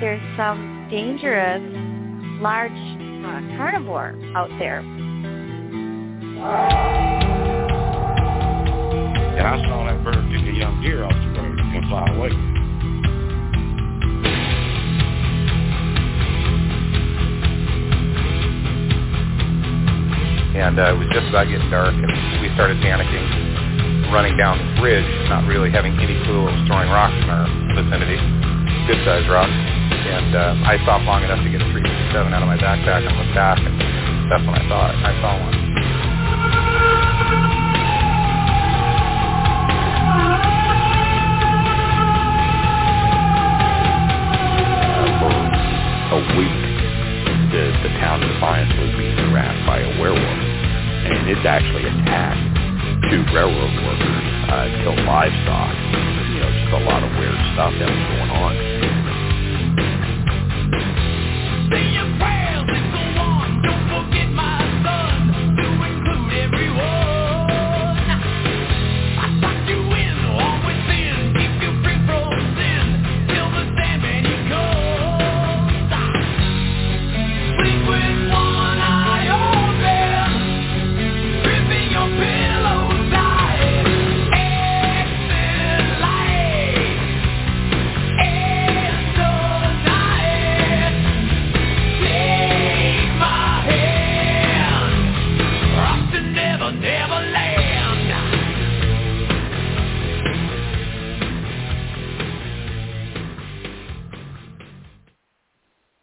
There's some dangerous large uh, carnivore out there. And I saw that bird pick a young deer off the road and fly away. And uh, it was just about getting dark, and we started panicking, running down the bridge, not really having any clue it was throwing rocks in our vicinity, good-sized rocks. And uh, I stopped long enough to get a 357 out of my backpack and look back, and that's when I saw it. I saw one. It's actually attacked two railroad workers, uh, killed livestock. You know, just a lot of weird stuff that was going on.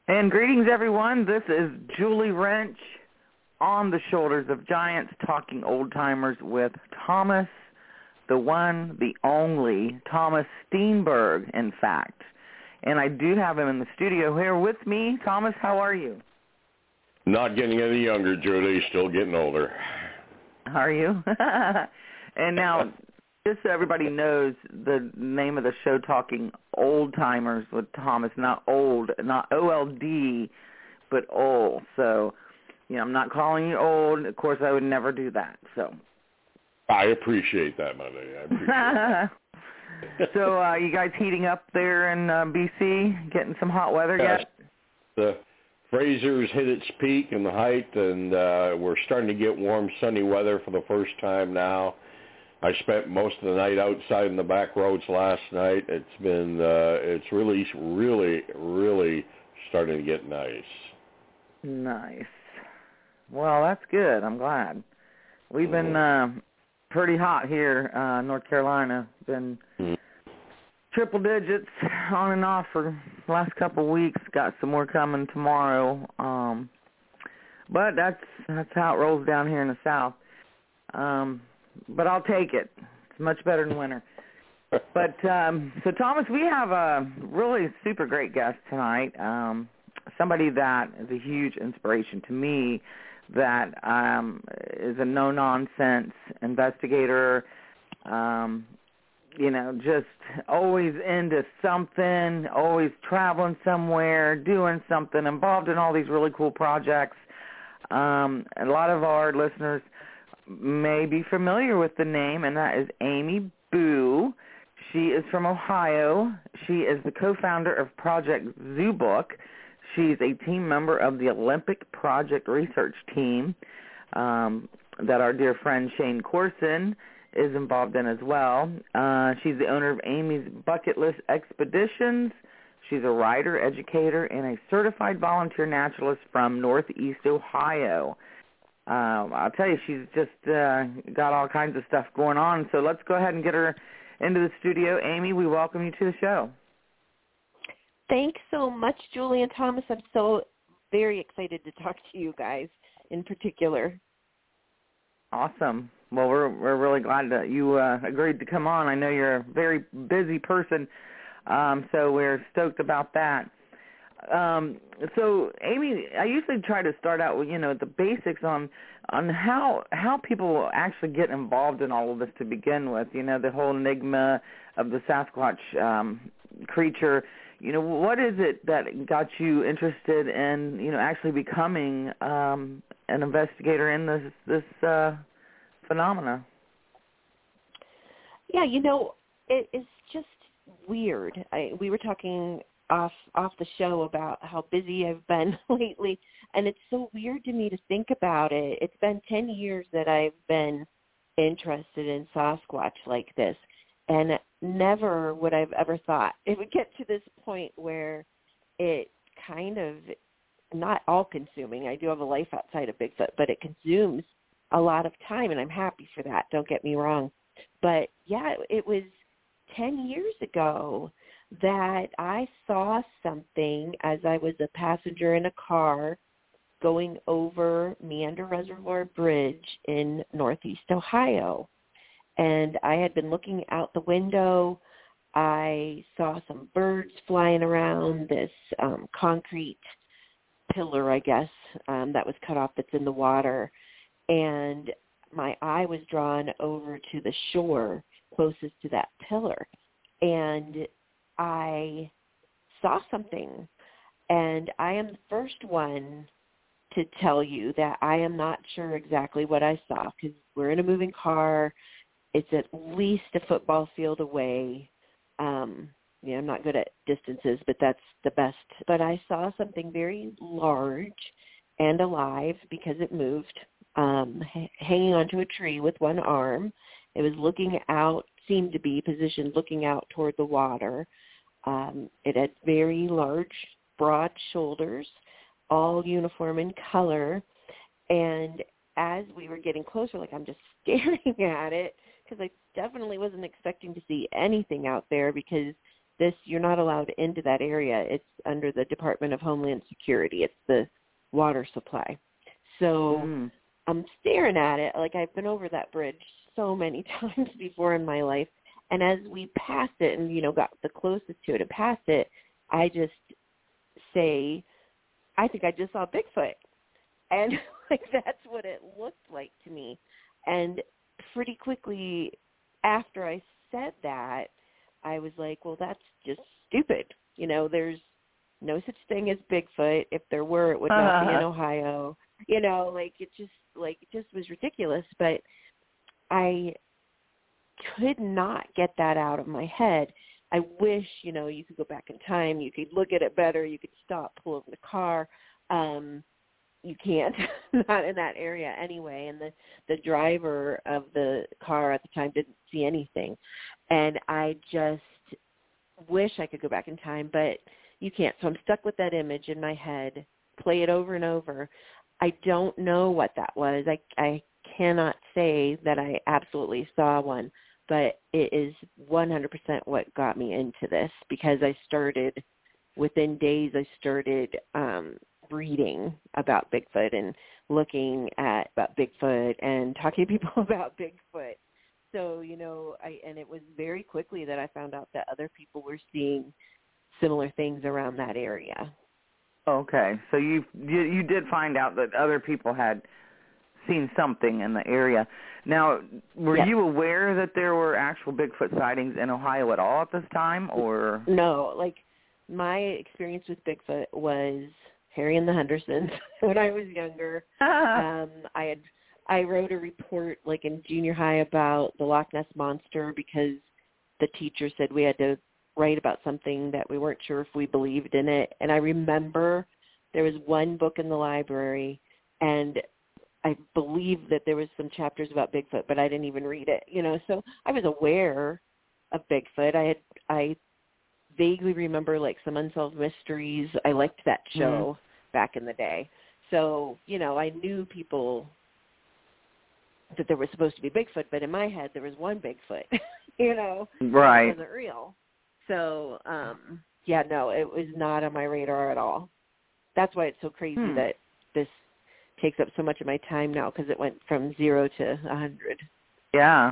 And greetings, everyone. This is Julie Wrench on the Shoulders of Giants talking old timers with Thomas, the one, the only, Thomas Steenburg, in fact. And I do have him in the studio here with me. Thomas, how are you? Not getting any younger, Judy. Still getting older. Are you? and now, just so everybody knows, the name of the show, Talking Old Timers with Thomas, not old, not O-L-D, but old. So, you know, I'm not calling you old. Of course, I would never do that. So. I appreciate that, my lady. I appreciate that. so, uh, you guys heating up there in uh, BC, getting some hot weather yes. yet? The Fraser's hit its peak in the height, and uh, we're starting to get warm, sunny weather for the first time now. I spent most of the night outside in the back roads last night. It's been uh it's really really really starting to get nice. Nice. Well, that's good. I'm glad. We've been uh pretty hot here uh North Carolina. Been mm-hmm. triple digits on and off for the last couple of weeks. Got some more coming tomorrow. Um but that's that's how it rolls down here in the south. Um but I'll take it. It's much better than winter. but um, so Thomas, we have a really super great guest tonight. Um, somebody that is a huge inspiration to me. That um, is a no nonsense investigator. Um, you know, just always into something, always traveling somewhere, doing something, involved in all these really cool projects. Um, a lot of our listeners may be familiar with the name, and that is Amy Bue. She is from Ohio. She is the co-founder of Project Zoobook. She's a team member of the Olympic Project Research Team um, that our dear friend Shane Corson is involved in as well. Uh, she's the owner of Amy's Bucket List Expeditions. She's a writer, educator, and a certified volunteer naturalist from Northeast Ohio um, I'll tell you, she's just uh, got all kinds of stuff going on. So let's go ahead and get her into the studio. Amy, we welcome you to the show. Thanks so much, Julie and Thomas. I'm so very excited to talk to you guys in particular. Awesome. Well, we're we're really glad that you uh, agreed to come on. I know you're a very busy person, um, so we're stoked about that um so amy i usually try to start out with you know the basics on on how how people actually get involved in all of this to begin with you know the whole enigma of the sasquatch um creature you know what is it that got you interested in you know actually becoming um an investigator in this this uh phenomena. Yeah, you know, it is just weird. I we were talking off off the show about how busy I've been lately and it's so weird to me to think about it. It's been 10 years that I've been interested in Sasquatch like this and never would I've ever thought it would get to this point where it kind of not all consuming. I do have a life outside of Bigfoot, but it consumes a lot of time and I'm happy for that. Don't get me wrong. But yeah, it was 10 years ago that I saw something as I was a passenger in a car going over Meander Reservoir Bridge in Northeast Ohio. And I had been looking out the window. I saw some birds flying around this um, concrete pillar, I guess, um, that was cut off that's in the water. And my eye was drawn over to the shore closest to that pillar. And I saw something. And I am the first one to tell you that I am not sure exactly what I saw because we're in a moving car. It's at least a football field away. Um, yeah, I'm not good at distances, but that's the best. But I saw something very large and alive because it moved, um, h- hanging onto a tree with one arm. It was looking out, seemed to be positioned looking out toward the water. Um, it had very large, broad shoulders, all uniform in color. And as we were getting closer, like I'm just staring at it because I definitely wasn't expecting to see anything out there because this you're not allowed into that area. It's under the Department of Homeland Security. It's the water supply. So Mm. I'm staring at it like I've been over that bridge so many times before in my life. And as we passed it and you know got the closest to it and passed it, I just say, I think I just saw Bigfoot, and like that's what it looked like to me. And pretty quickly after I said that, I was like, well, that's just stupid. You know, there's no such thing as Bigfoot. If there were, it would not be in uh-huh. Ohio. You know, like it just like it just was ridiculous. But I could not get that out of my head. I wish, you know, you could go back in time, you could look at it better, you could stop, pull over the car. Um you can't not in that area anyway and the the driver of the car at the time didn't see anything. And i just wish i could go back in time but you can't. So i'm stuck with that image in my head play it over and over. I don't know what that was. I i cannot say that i absolutely saw one but it is 100% what got me into this because i started within days i started um reading about Bigfoot and looking at about Bigfoot and talking to people about Bigfoot. So, you know, I and it was very quickly that I found out that other people were seeing similar things around that area. Okay, so you you, you did find out that other people had seen something in the area. Now, were Yes. you aware that there were actual Bigfoot sightings in Ohio at all at this time, or? No, like my experience with Bigfoot was Harry and the Hendersons when I was younger. um I had I wrote a report like in junior high about the Loch Ness monster because the teacher said we had to write about something that we weren't sure if we believed in it and I remember there was one book in the library and I believe that there was some chapters about Bigfoot but I didn't even read it you know so I was aware of Bigfoot I had I vaguely remember like some unsolved mysteries I liked that show back in the day so, you know, I knew people that there was supposed to be Bigfoot, but in my head there was one Bigfoot, you know. Right. It wasn't real. So, um yeah, no, it was not on my radar at all. That's why it's so crazy Hmm. that this takes up so much of my time now because it went from 0 to a 100. Yeah,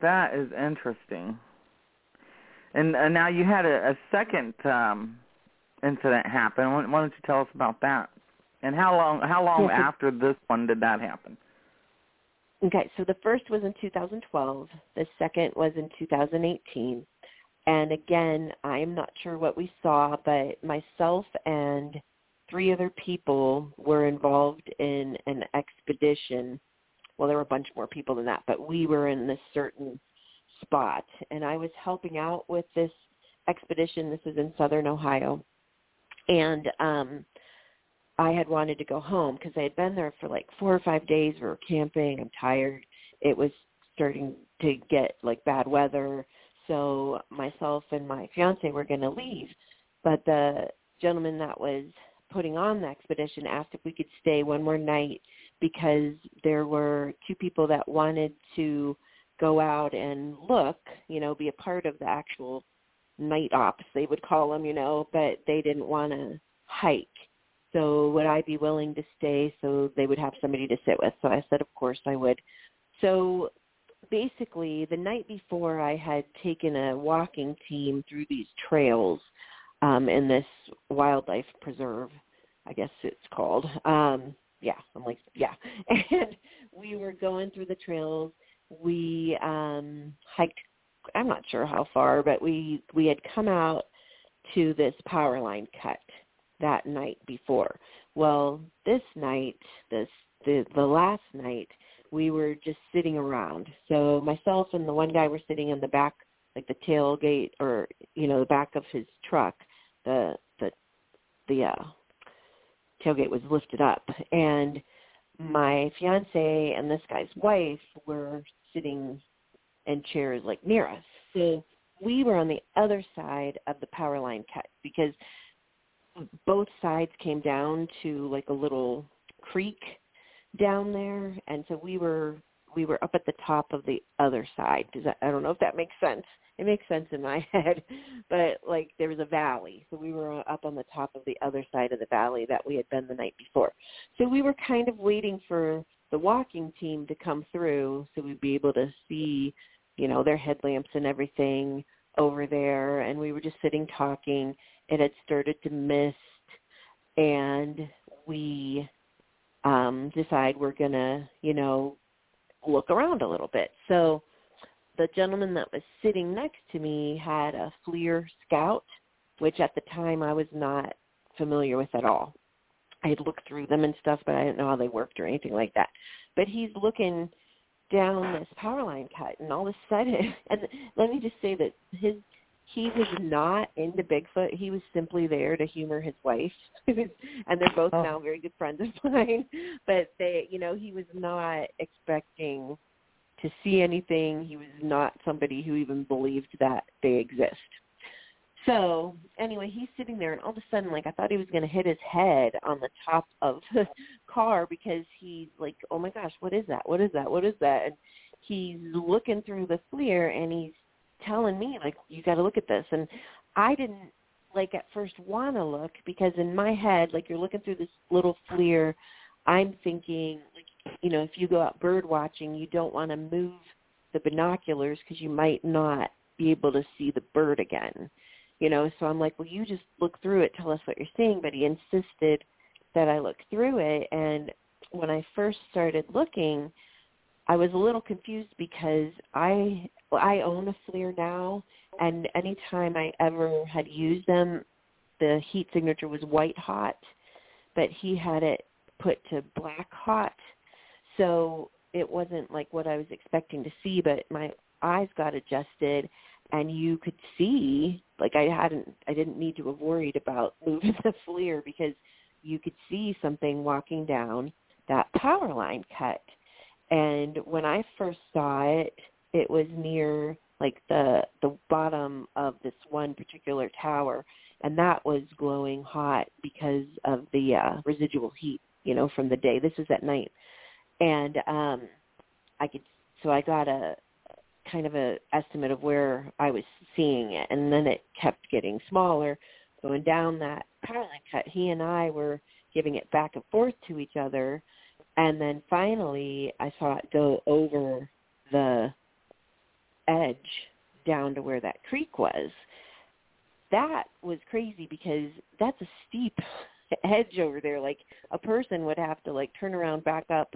that is interesting. And, and now you had a, a second um incident happen. Why why don't you tell us about that? And how long how long after this one did that happen? Okay, so the first was in 2012. The second was in 2018. And again, I am not sure what we saw, but myself and three other people were involved in an expedition. Well, there were a bunch more people than that, but we were in this certain spot, and I was helping out with this expedition. This is in southern Ohio, and um, I had wanted to go home because I had been there for like four or five days. We were camping. I'm tired. It was starting to get like bad weather, so myself and my fiance were going to leave, but the gentleman that was putting on the expedition asked if we could stay one more night because there were two people that wanted to go out and look, you know, be a part of the actual night ops, they would call them, you know, but they didn't want to hike. So would I be willing to stay so they would have somebody to sit with? So I said, of course I would. So basically, the night before, I had taken a walking team through these trails um, in this wildlife preserve, I guess it's called. Um, yeah, I'm like, yeah. And we were going through the trails. We um, hiked. I'm not sure how far, but we we had come out to this power line cut that night before. Well, this night, this the the last night, we were just sitting around. So myself and the one guy were sitting in the back, like the tailgate or you know the back of his truck, the the the uh, tailgate was lifted up, and my fiance and this guy's wife were sitting in chairs like near us. So we were on the other side of the power line cut because both sides came down to like a little creek down there and so we were we were up at the top of the other side. Does that, I don't know if that makes sense it makes sense in my head, but like there was a valley, so we were up on the top of the other side of the valley that we had been the night before. So we were kind of waiting for the walking team to come through, so we'd be able to see, you know, their headlamps and everything over there, and we were just sitting talking. It had started to mist, and we um decide we're gonna, you know, look around a little bit. So the gentleman that was sitting next to me had a FLIR Scout, which at the time I was not familiar with at all. I had looked through them and stuff, but I didn't know how they worked or anything like that. But he's looking down this power line cut, and all of a sudden, and let me just say that his he was not into Bigfoot. He was simply there to humor his wife, and they're both oh. now very good friends of mine. But they, you know, he was not expecting to see anything. He was not somebody who even believed that they exist. So anyway, he's sitting there, and all of a sudden, like I thought he was going to hit his head on the top of the car because he's like, "Oh my gosh, what is that? What is that? What is that?" And he's looking through the FLIR, and he's telling me like, "You got to look at this." And I didn't like at first want to look because in my head, like you're looking through this little FLIR, I'm thinking like you know, if you go out bird watching, you don't want to move the binoculars because you might not be able to see the bird again. You know, so I'm like, well, you just look through it, tell us what you're seeing. But he insisted that I look through it. And when I first started looking, I was a little confused because I I own a FLIR now, and anytime I ever had used them, the heat signature was white hot, but he had it put to black hot so it wasn't like what I was expecting to see, but my eyes got adjusted and you could see like I hadn't I didn't need to have worried about moving the FLIR because you could see something walking down that power line cut. And when I first saw it, it was near like the the bottom of this one particular tower and that was glowing hot because of the uh residual heat, you know, from the day. This was at night and um I could so I got a kind of a estimate of where I was seeing it and then it kept getting smaller going down that power cut he and I were giving it back and forth to each other and then finally I saw it go over the edge down to where that creek was that was crazy because that's a steep edge over there like a person would have to like turn around back up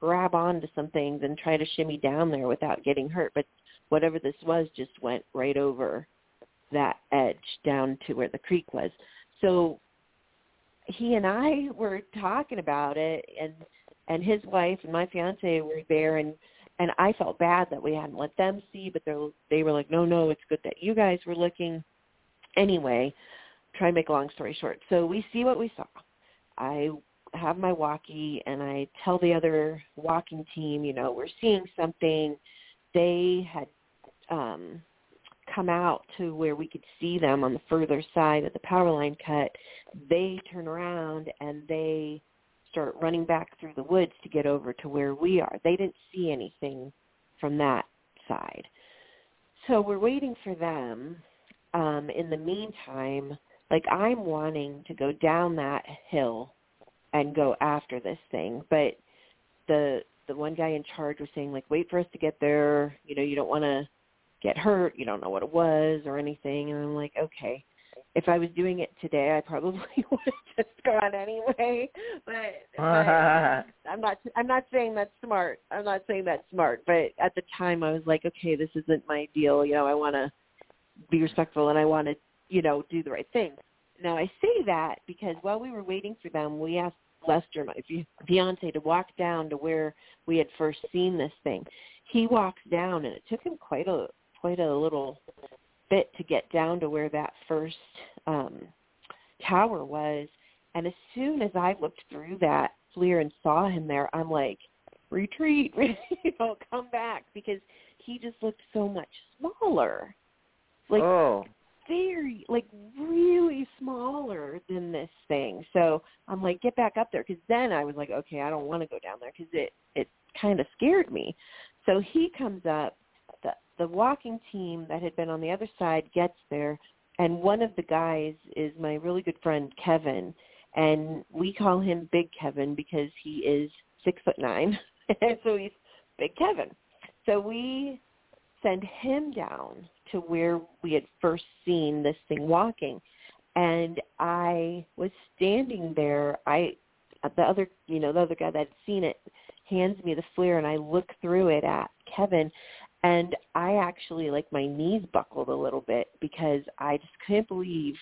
grab onto some things and try to shimmy down there without getting hurt. But whatever this was just went right over that edge down to where the creek was. So he and I were talking about it, and and his wife and my fiance were there, and and I felt bad that we hadn't let them see, but they they were like, no, no, it's good that you guys were looking. Anyway, try and make a long story short. So we see what we saw. I have my walkie and I tell the other walking team, you know, we're seeing something. They had um come out to where we could see them on the further side of the power line cut. They turn around and they start running back through the woods to get over to where we are. They didn't see anything from that side. So we're waiting for them. Um, in the meantime, like I'm wanting to go down that hill and go after this thing. But the the one guy in charge was saying like, wait for us to get there. You know, you don't want to get hurt. You don't know what it was or anything. And I'm like, okay. If I was doing it today, I probably would have just gone anyway. But, but I'm not. I'm not saying that's smart. I'm not saying that's smart. But at the time, I was like, okay, this isn't my deal. You know, I want to be respectful and I want to, you know, do the right thing. Now I say that because while we were waiting for them, we asked Lester, my fiance, to walk down to where we had first seen this thing. He walks down, and it took him quite a quite a little bit to get down to where that first um, tower was. And as soon as I looked through that FLIR and saw him there, I'm like, retreat, you know, come back because he just looked so much smaller. Like oh very like really smaller than this thing. So I'm like, get back up there because then I was like, okay, I don't want to go down there because it it kind of scared me. So he comes up. The walking team that had been on the other side gets there, and one of the guys is my really good friend Kevin, and we call him Big Kevin because he is six foot nine, and so he's Big Kevin. So we send him down to where we had first seen this thing walking. And I was standing there. I the other you know the other guy that had seen it hands me the FLIR, and I look through it at Kevin and I actually like my knees buckled a little bit because I just couldn't believe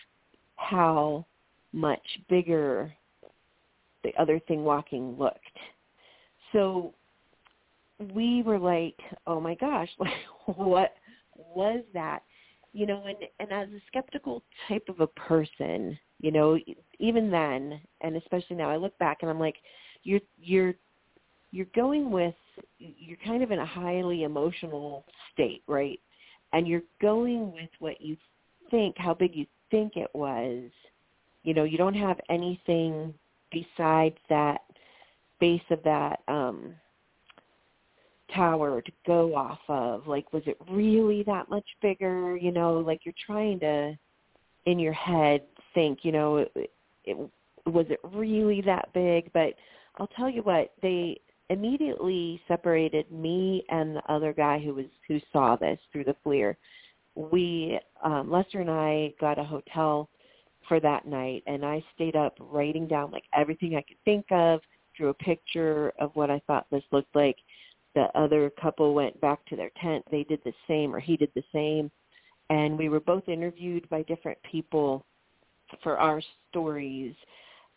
how much bigger the other thing walking looked. So we were like, oh my gosh, like what was that? You know, and and as a skeptical type of a person, you know, even then, and especially now, I look back and I'm like, you're you're you're going with you're kind of in a highly emotional state, right? And you're going with what you think, how big you think it was. You know, you don't have anything besides that base of that um tower to go off of? Like, was it really that much bigger? You know, like you're trying to, in your head, think, you know, it, it, was it really that big? But I'll tell you what, they immediately separated me and the other guy who was who saw this through the FLIR. We, um, Lester and I, got a hotel for that night, and I stayed up writing down like everything I could think of, drew a picture of what I thought this looked like, the other couple went back to their tent. They did the same, or he did the same. And we were both interviewed by different people for our stories.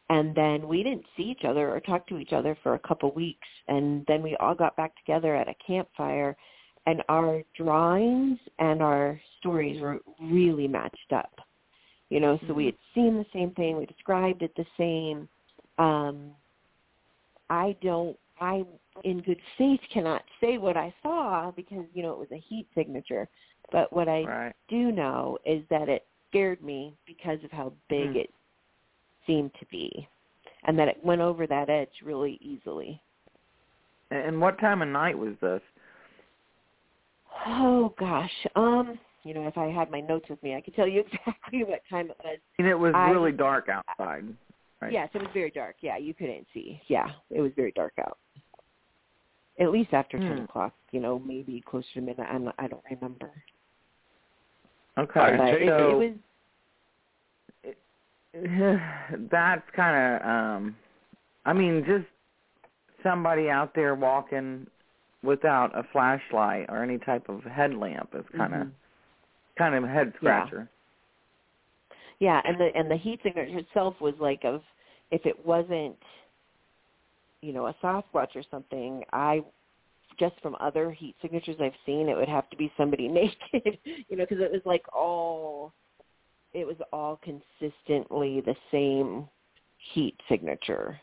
And then we didn't see each other or talk to each other for a couple weeks. And then we all got back together at a campfire. And our drawings and our stories were really matched up. You know, so we had seen the same thing. We described it the same. Um, I don't I, in good faith, cannot say what I saw because you know it was a heat signature. But what I right. do know is that it scared me because of how big mm. it seemed to be, and that it went over that edge really easily. And what time of night was this? Oh gosh, um, you know, if I had my notes with me, I could tell you exactly what time it was. And it was I, really dark outside. Right. Yes, it was very dark. Yeah, you couldn't see. Yeah, it was very dark out at least after ten Hmm. o'clock. You know, maybe closer to midnight. I'm I don't remember. Okay. I But take it, so it was that's kind of um I mean just somebody out there walking without a flashlight or any type of headlamp is kind of Mhm. kind of a head scratcher. yeah, and the and the heat signature itself was like of if it wasn't, you know, a Sasquatch or something, I just from other heat signatures I've seen, it would have to be somebody naked, you know, because it was like all, it was all consistently the same heat signature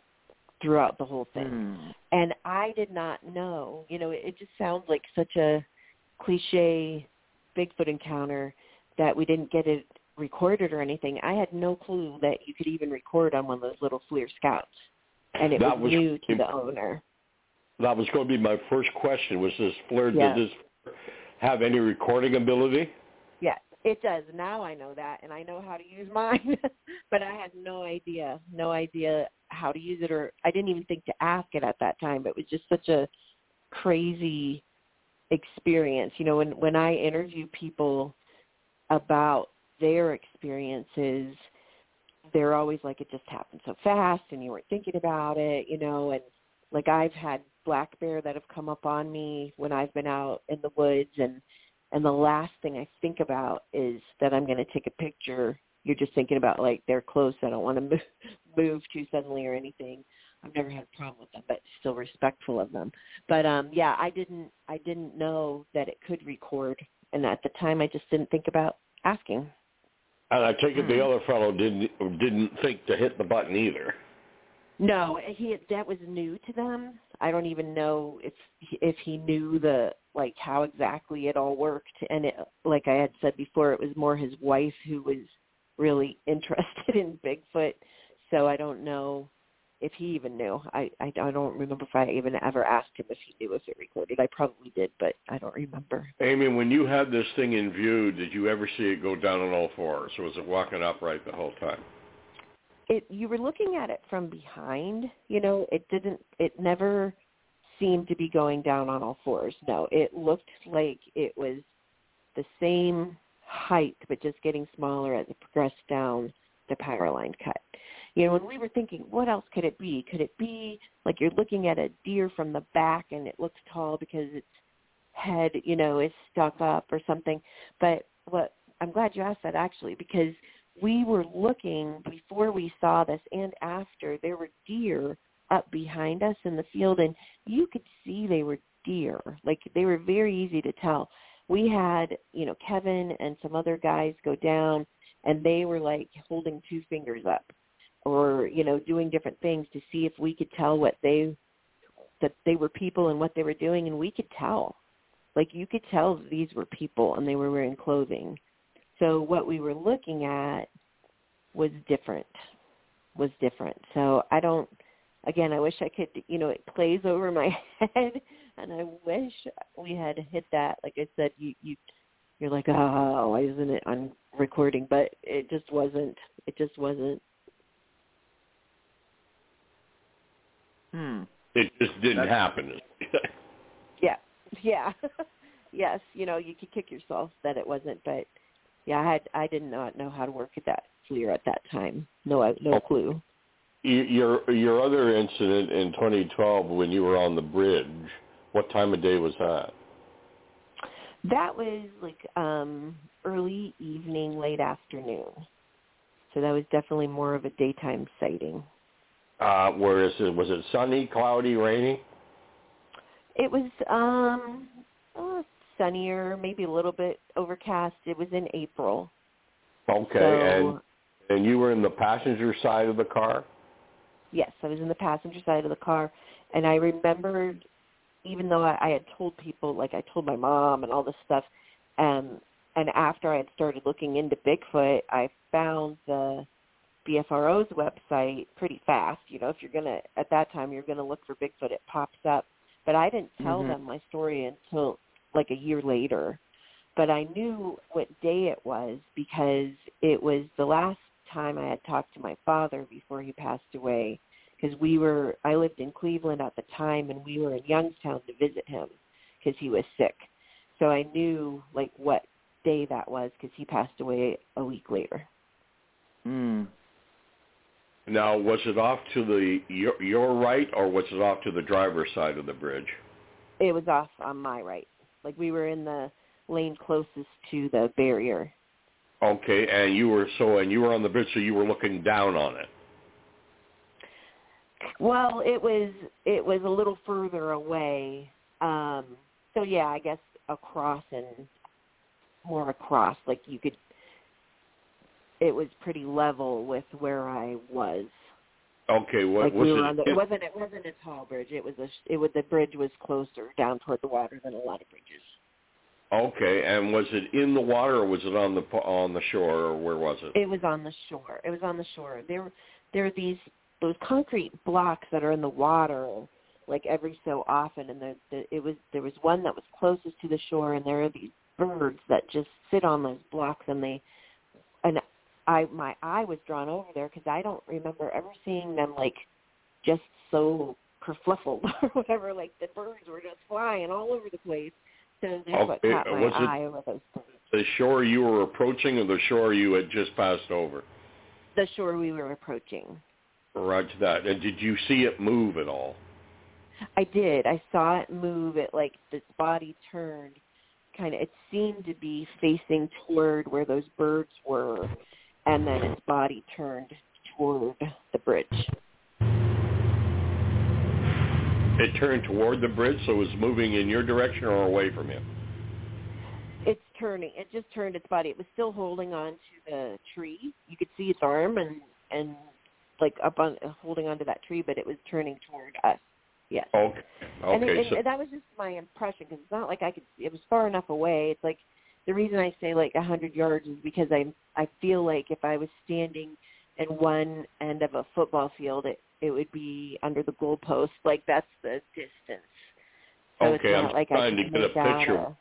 throughout the whole thing. Mm. And I did not know, you know, it, it just sounds like such a cliche Bigfoot encounter that we didn't get it recorded or anything. I had no clue that you could even record on one of those little FLIR scouts. And it That was, was- new to the owner. That was going to be my first question. Was this FLIR, Yeah. did this have any recording ability? It does. Now I know that, and I know how to use mine. but I had no idea, no idea how to use it, or I didn't even think to ask it at that time. But it was just such a crazy experience. You know, when when I interview people about their experiences, they're always like, "It just happened so fast, and you weren't thinking about it," you know, and like I've had black bear that have come up on me when I've been out in the woods and and the last thing I think about is that I'm going to take a picture. You're just thinking about like they're close. I don't want to move, move too suddenly or anything. I've never had a problem with them, but still respectful of them. But um yeah, I didn't I didn't know that it could record, and at the time I just didn't think about asking. And I take it the Hmm. other fellow didn't didn't think to hit the button either. No, he that was new to them. I don't even know if if he knew the like how exactly it all worked. And it, like I had said before, it was more his wife who was really interested in Bigfoot. So I don't know if he even knew. I I, I don't remember if I even ever asked him if he knew if it recorded. I probably did, but I don't remember. Amy, when you had this thing in view, did you ever see it go down on all fours? Or was it walking upright the whole time? it you were looking at it from behind you know it didn't it never seemed to be going down on all fours. No it looked like it was the same height but just getting smaller as it progressed down the power line cut. You know when we were thinking what else could it be? Could it be like you're looking at a deer from the back and it looks tall because its head you know is stuck up or something? But what i'm glad you asked that actually because we were looking before we saw this and after there were deer up behind us in the field and you could see they were deer. Like they were very easy to tell. We had you know kevin and some other guys go down and they were like holding two fingers up or you know doing different things to see if we could tell what they that they were people and what they were doing and we could tell. Like you could tell these were people and they were wearing clothing. So what we were looking at was different, was different. So I don't, again, I wish I could, you know, it plays over my head and I wish we had hit that. Like I said, you, you, you're like, oh, why isn't it on recording? But it just wasn't, it just wasn't. Hmm. It just didn't That's- happen. Yeah, yeah, yes. You know, you could kick yourself that it wasn't, but yeah, I had, I did not know how to work at that FLIR at that time. No, no clue. Your your other incident in 2012 when you were on the bridge, what time of day was that? That was like um early evening, late afternoon. So that was definitely more of a daytime sighting. Uh, where is it? Was it sunny, cloudy, rainy? It was um uh, sunnier, maybe a little bit overcast. It was in April. Okay, so and and you were in the passenger side of the car. Yes, I was in the passenger side of the car and I remembered even though I, I had told people like I told my mom and all this stuff um and after I had started looking into Bigfoot, I found the BFRO's website pretty fast. You know, if you're gonna at that time you're gonna look for Bigfoot, it pops up. But I didn't tell Mhm. them my story until like a year later. But I knew what day it was because it was the last time I had talked to my father before he passed away. Because we were, I lived in Cleveland at the time, and we were in Youngstown to visit him because he was sick. So I knew like what day that was because he passed away a week later. Hmm. Now, was it off to the your, your right, or was it off to the driver's side of the bridge? It was off on my right. Like we were in the lane closest to the barrier. Okay, and you were so, and you were on the bridge, so you were looking down on it. Well, it was it was a little further away. Um so yeah, I guess across and more across like you could it was pretty level with where I was. Okay, what like was we were it? on the, it wasn't it wasn't a tall bridge. It was a it was the bridge was closer down toward the water than a lot of bridges. Okay, and was it in the water or was it on the on the shore or where was it? It was on the shore. It was on the shore. There there are these those concrete blocks that are in the water like every so often and the, the it was there was one that was closest to the shore and there are these birds that just sit on those blocks and they and I my eye was drawn over there because I don't remember ever seeing them like just so kerfluffled or whatever. Like the birds were just flying all over the place. So that's oh, what caught my was it- eye over those birds. The shore you were approaching or the shore you had just passed over? The shore we were approaching. Right to that. And did you see it move at all? I did. I saw it move. It like its body turned. Kind of. It seemed to be facing toward where those birds were, and then its body turned toward the bridge. It turned toward the bridge, so it was moving in your direction or away from you? It's turning. It just turned its body. It was still holding on to the tree. You could see its arm and and like up on holding onto that tree, but it was turning toward us. Yes. Okay. and, Okay. it, so and that was just my impression because it's not like I could. It was far enough away. It's like the reason I say like a hundred yards is because I I feel like if I was standing in one end of a football field, it it would be under the goalpost. Like that's the distance. So Okay, I'm like I trying to get a picture. a-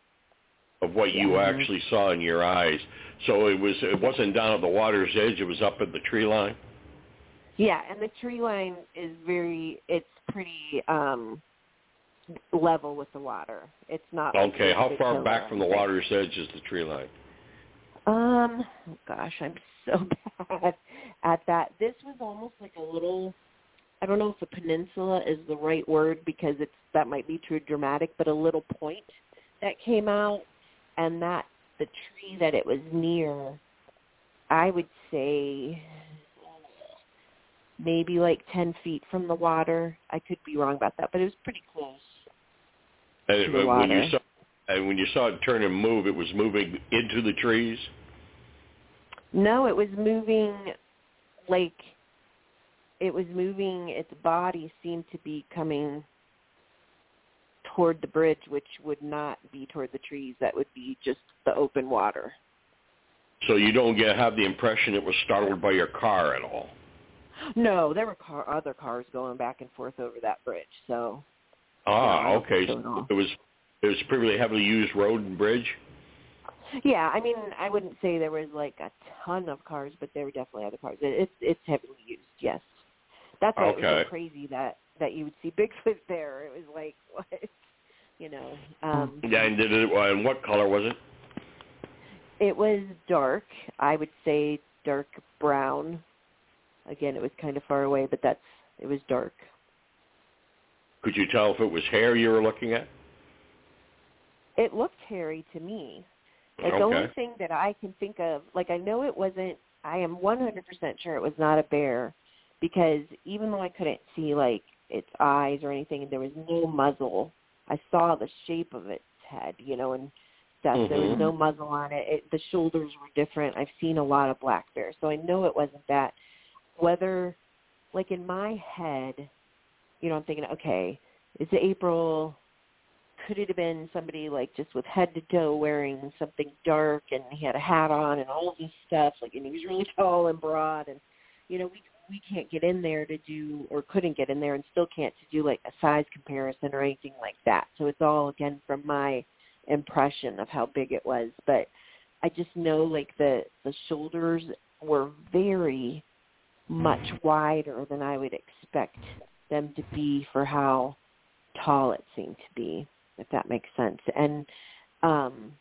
of what you Yeah. actually saw in your eyes. So it was it wasn't down at the water's edge, it was up at the tree line? Yeah, and the tree line is very. It's pretty um level with the water. It's not. Okay, a how far back from the water's edge is the tree line? Um, oh gosh, I'm so bad at that. This was almost like a little. I don't know if a peninsula is the right word because it's that might be too dramatic, but a little point that came out, and that the tree that it was near, I would say maybe like ten feet from the water. I could be wrong about that, but it was pretty close. And To the when you water. saw and when you saw it turn and move, it was moving into the trees? No, it was moving like it was moving its body seemed to be coming toward the bridge which would not be toward the trees that would be just the open water So you don't get have the impression it was startled by your car at all. no there were car other cars going back and forth over that bridge so Ah, okay. so it was it was a pretty heavily used road and bridge. yeah i mean i wouldn't say there was like a ton of cars but there were definitely other cars it, it's it's heavily used yes that's why it was so crazy that that you would see bigfoot there it was like what you know um Yeah, and did it and what color was it? It was dark. I would say dark brown. Again, it was kind of far away, but that's it was dark. Could you tell if it was hair you were looking at? It looked hairy to me. Like the only thing that I can think of, like I know it wasn't. I am 100% sure it was not a bear, because even though I couldn't see like its eyes or anything, there was no muzzle. I saw the shape of its head, you know, and stuff. There was no mm-hmm. muzzle on it. it. The shoulders were different. I've seen a lot of black bears, so I know it wasn't that. Whether, like in my head, you know, I'm thinking, okay, it's April. Could it have been somebody like just with head to toe wearing something dark and he had a hat on and all this stuff, like and he was really tall and broad and you know, we we can't get in there to do or couldn't get in there and still can't to do like a size comparison or anything like that. So it's all again from my impression of how big it was. But I just know like the the shoulders were very much wider than I would expect them to be for how tall it seemed to be, if that makes sense. And um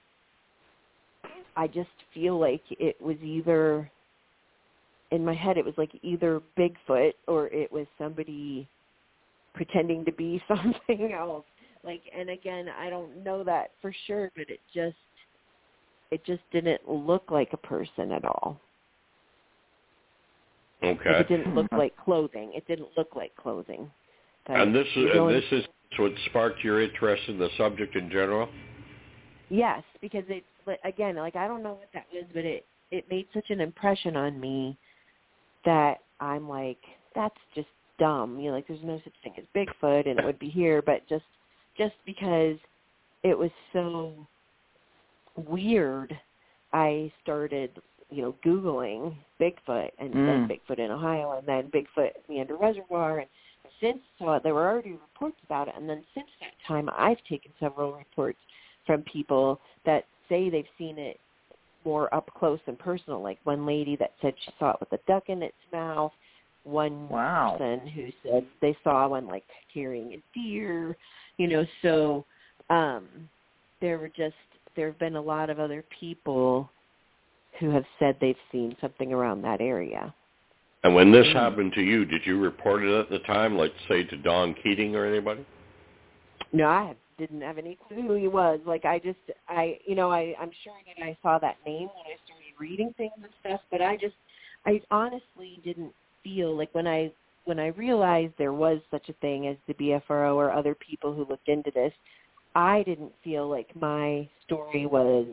I just feel like it was either in my head it was like either Bigfoot or it was somebody pretending to be something else. Like and again, I don't know that for sure, but it just it just didn't look like a person at all. Okay. It didn't look hmm. like clothing. It didn't look like clothing. But and this is and this is what sparked your interest in the subject in general. Yes, because it but again, like I don't know what that was, but it it made such an impression on me that I'm like, that's just dumb. You know, like there's no such thing as Bigfoot, and it would be here, but just just because it was so weird, I started, you know, googling Bigfoot and then Mm. Bigfoot in Ohio, and then Bigfoot Meander Reservoir, and since so there were already reports about it, and then since that time, I've taken several reports from people that say they've seen it more up close and personal. Like one lady that said she saw it with a duck in its mouth. One Wow. person who said they saw one like carrying a deer. You know, so um there were just there have been a lot of other people who have said they've seen something around that area. And when this Mm. happened to you, did you report it at the time, like say to Don Keating or anybody? No, I didn't have any clue who he was. Like I just I you know, I I'm sure that I saw that name when I started reading things and stuff, but I just I honestly didn't feel like when I when I realized there was such a thing as the BFRO or other people who looked into this, I didn't feel like my story was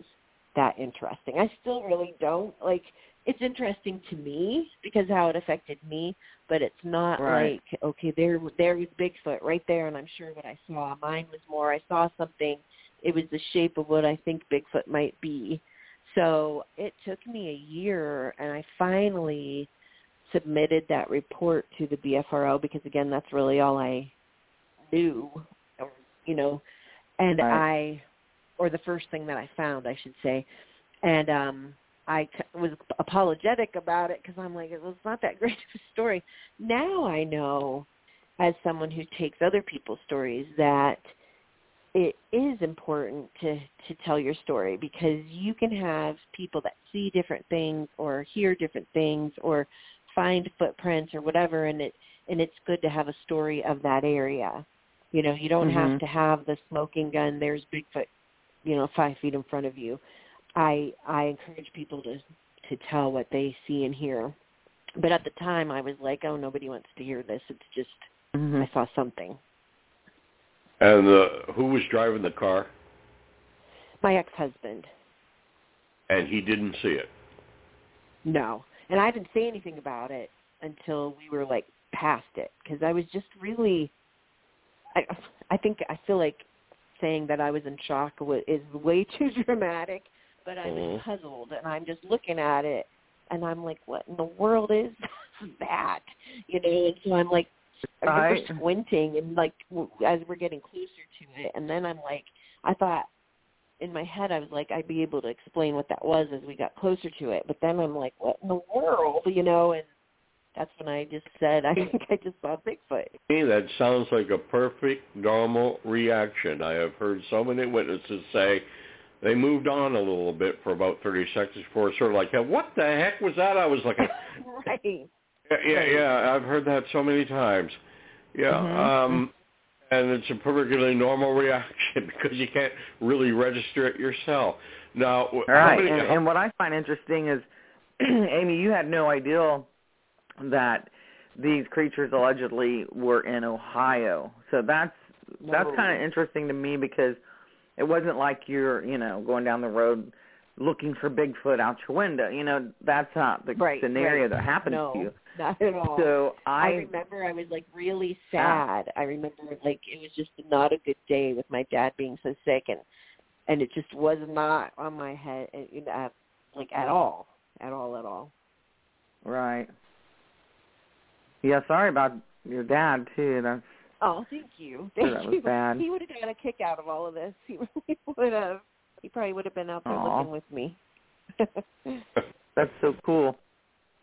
that interesting. I still really don't. Like it's interesting to me because how it affected me, but it's not Right. like okay, there there was Bigfoot right there, and I'm sure what I saw. Mine was more. I saw something. It was the shape of what I think Bigfoot might be. So it took me a year, and I finally submitted that report to the BFRO because again, that's really all I knew, you know, and Right. I, or the first thing that I found, I should say, and um I was apologetic about it because I'm like, it was not that great of a story. Now I know, as someone who takes other people's stories, that it is important to to tell your story because you can have people that see different things or hear different things or find footprints or whatever, and it and it's good to have a story of that area. You know, you don't have Mhm. to have the smoking gun. There's Bigfoot, you know, five feet in front of you. I I encourage people to to tell what they see and hear. But at the time, I was like, oh, nobody wants to hear this. It's just Mhm. I saw something. And uh, who was driving the car? My ex-husband. And he didn't see it. No, and I didn't say anything about it until we were like past it because I was just really. I I think I feel like saying that I was in shock wa- is way too dramatic, but I was Mhm. puzzled and I'm just looking at it and I'm like, what in the world is that? You know, and so I'm like, I remember Right. squinting and like w- as we're getting closer to it, and then I'm like, I thought in my head I was like I'd be able to explain what that was as we got closer to it, but then I'm like, what in the world, you know? And that's when I just said, I think I just saw Bigfoot. To me, that sounds like a perfect normal reaction. I have heard so many witnesses say they moved on a little bit for about 30 seconds before sort of like, what the heck was that? I was like, right. yeah, yeah, yeah, I've heard that so many times. Yeah, Mhm. um, and it's a perfectly normal reaction because you can't really register it yourself. Now, wh- how Right. many, And, and what I find interesting is, Amy, you had no idea that these creatures allegedly were in Ohio. So that's that's kind of interesting to me because it wasn't like you're, you know, going down the road looking for Bigfoot out your window. You know, that's not the Right, scenario right. that happens no, to you. not at all. So I I, remember I was like really sad. I remember like it was just not a good day with my dad being so sick and and it just was not on my head uh, you know, like at all. At all at all. right. Yeah, sorry about your dad too. That's Oh, thank you. Thank that was you. bad. He would have gotten a kick out of all of this. He really would have. He probably would have been out there Aw. looking with me. That's so cool.